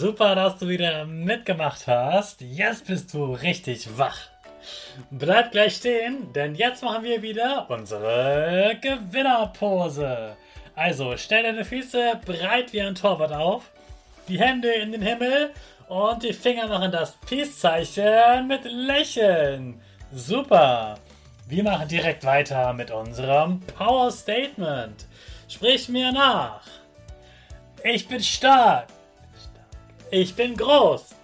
Super, dass du wieder mitgemacht hast. Jetzt bist du richtig wach. Bleib gleich stehen, denn jetzt machen wir wieder unsere Gewinnerpose. Also stell deine Füße breit wie ein Torwart auf, die Hände in den Himmel und die Finger machen das Peace-Zeichen mit Lächeln. Super. Wir machen direkt weiter mit unserem Power Statement. Sprich mir nach. Ich bin stark. Ich bin groß.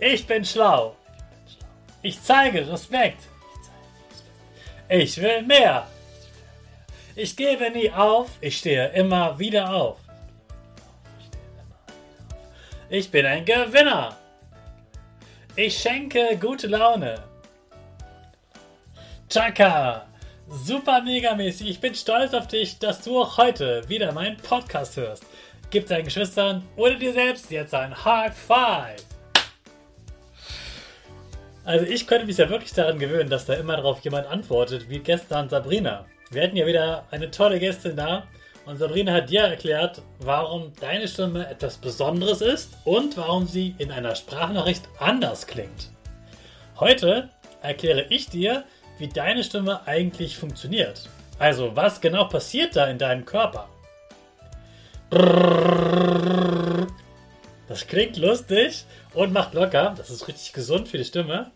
Ich bin schlau. Ich zeige Respekt. Ich will mehr. Ich gebe nie auf. Ich stehe immer wieder auf. Ich bin ein Gewinner. Ich schenke gute Laune. Chaka. Super megamäßig. Ich bin stolz auf dich, dass du auch heute wieder meinen Podcast hörst. Gib deinen Geschwistern oder dir selbst jetzt ein High Five. Also ich könnte mich ja wirklich daran gewöhnen, dass da immer darauf jemand antwortet, wie gestern Sabrina. Wir hatten ja wieder eine tolle Gästin da und Sabrina hat dir erklärt, warum deine Stimme etwas Besonderes ist und warum sie in einer Sprachnachricht anders klingt. Heute erkläre ich dir, wie deine Stimme eigentlich funktioniert. Also was genau passiert da in deinem Körper? Das klingt lustig und macht locker. Das ist richtig gesund für die Stimme.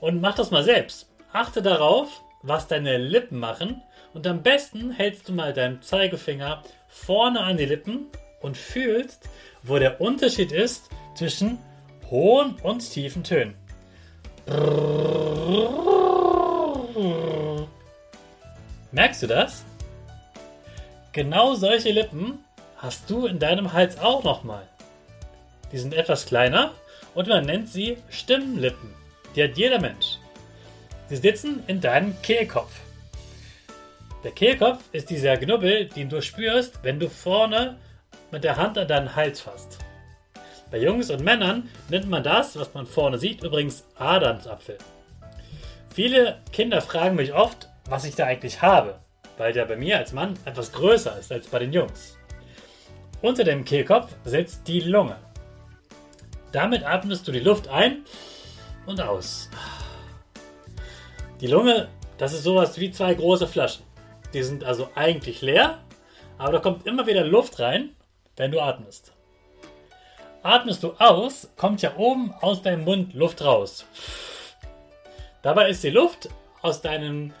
Und mach das mal selbst. Achte darauf, was deine Lippen machen. Und am besten hältst du mal deinen Zeigefinger vorne an die Lippen und fühlst, wo der Unterschied ist zwischen hohen und tiefen Tönen. Merkst du das? Genau solche Lippen hast du in deinem Hals auch nochmal. Die sind etwas kleiner und man nennt sie Stimmlippen. Die hat jeder Mensch. Sie sitzen in deinem Kehlkopf. Der Kehlkopf ist dieser Knubbel, den du spürst, wenn du vorne mit der Hand an deinen Hals fasst. Bei Jungs und Männern nennt man das, was man vorne sieht, übrigens Adamsapfel. Viele Kinder fragen mich oft, was ich da eigentlich habe weil der bei mir als Mann etwas größer ist als bei den Jungs. Unter dem Kehlkopf sitzt die Lunge. Damit atmest du die Luft ein und aus. Die Lunge, das ist sowas wie zwei große Flaschen. Die sind also eigentlich leer, aber da kommt immer wieder Luft rein, wenn du atmest. Atmest du aus, kommt ja oben aus deinem Mund Luft raus. Dabei ist die Luft aus deinem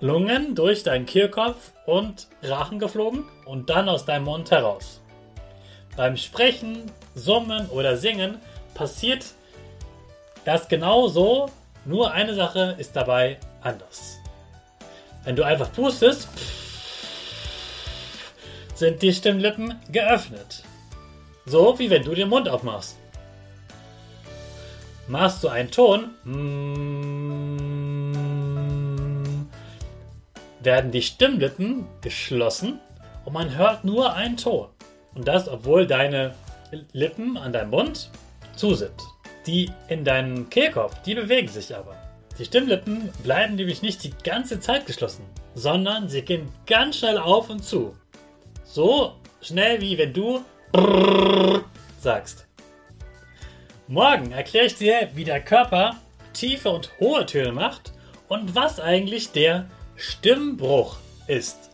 Lungen durch deinen Kehlkopf und Rachen geflogen und dann aus deinem Mund heraus. Beim Sprechen, Summen oder Singen passiert das genauso, nur eine Sache ist dabei anders. Wenn du einfach pustest, sind die Stimmlippen geöffnet. So wie wenn du den Mund aufmachst. Machst du einen Ton, werden die Stimmlippen geschlossen und man hört nur einen Ton. Und das, obwohl deine Lippen an deinem Mund zu sind. Die in deinem Kehlkopf, die bewegen sich aber. Die Stimmlippen bleiben nämlich nicht die ganze Zeit geschlossen, sondern sie gehen ganz schnell auf und zu. So schnell wie wenn du sagst. Morgen erkläre ich dir, wie der Körper tiefe und hohe Töne macht und was eigentlich der Stimmbruch ist.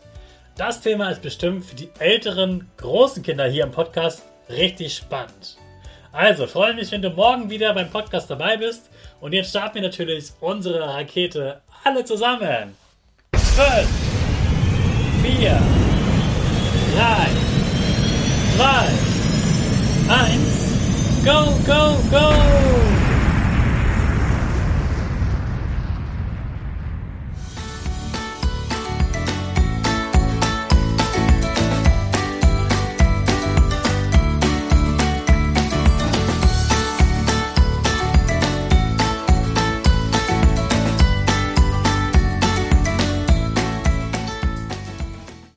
Das Thema ist bestimmt für die älteren, großen Kinder hier im Podcast richtig spannend. Also freue mich, wenn du morgen wieder beim Podcast dabei bist. Und jetzt starten wir natürlich unsere Rakete alle zusammen. 5, 4, 3, 2, 1, go, go, go!